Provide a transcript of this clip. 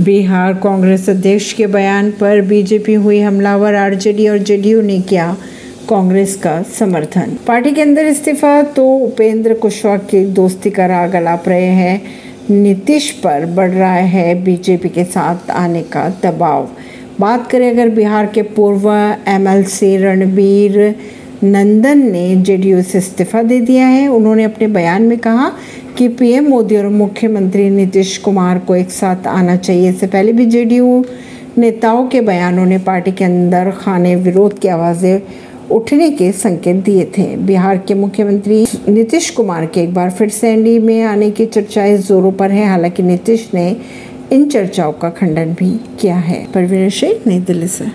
बिहार कांग्रेस अध्यक्ष के बयान पर बीजेपी हुई हमलावर आरजेडी और जेडीयू ने किया कांग्रेस का समर्थन। पार्टी के अंदर इस्तीफा तो उपेंद्र कुशवाहा की दोस्ती का राग अलाप रहे हैं। नीतीश पर बढ़ रहा है बीजेपी के साथ आने का दबाव। बात करें अगर बिहार के पूर्व एमएलसी रणबीर नंदन ने जेडीयू से इस्तीफा दे दिया है, उन्होंने अपने बयान में कहा कि पीएम मोदी और मुख्यमंत्री नीतीश कुमार को एक साथ आना चाहिए। इससे पहले भी जेडीयू नेताओं के बयानों ने पार्टी के अंदर खाने विरोध की आवाज़ें उठने के संकेत दिए थे। बिहार के मुख्यमंत्री नीतीश कुमार के एक बार फिर से एनडीए में आने की चर्चाएँ जोरों पर हैं। हालाँकि नीतीश ने इन चर्चाओं का खंडन भी किया है। परवीन सिंह, नई दिल्ली से।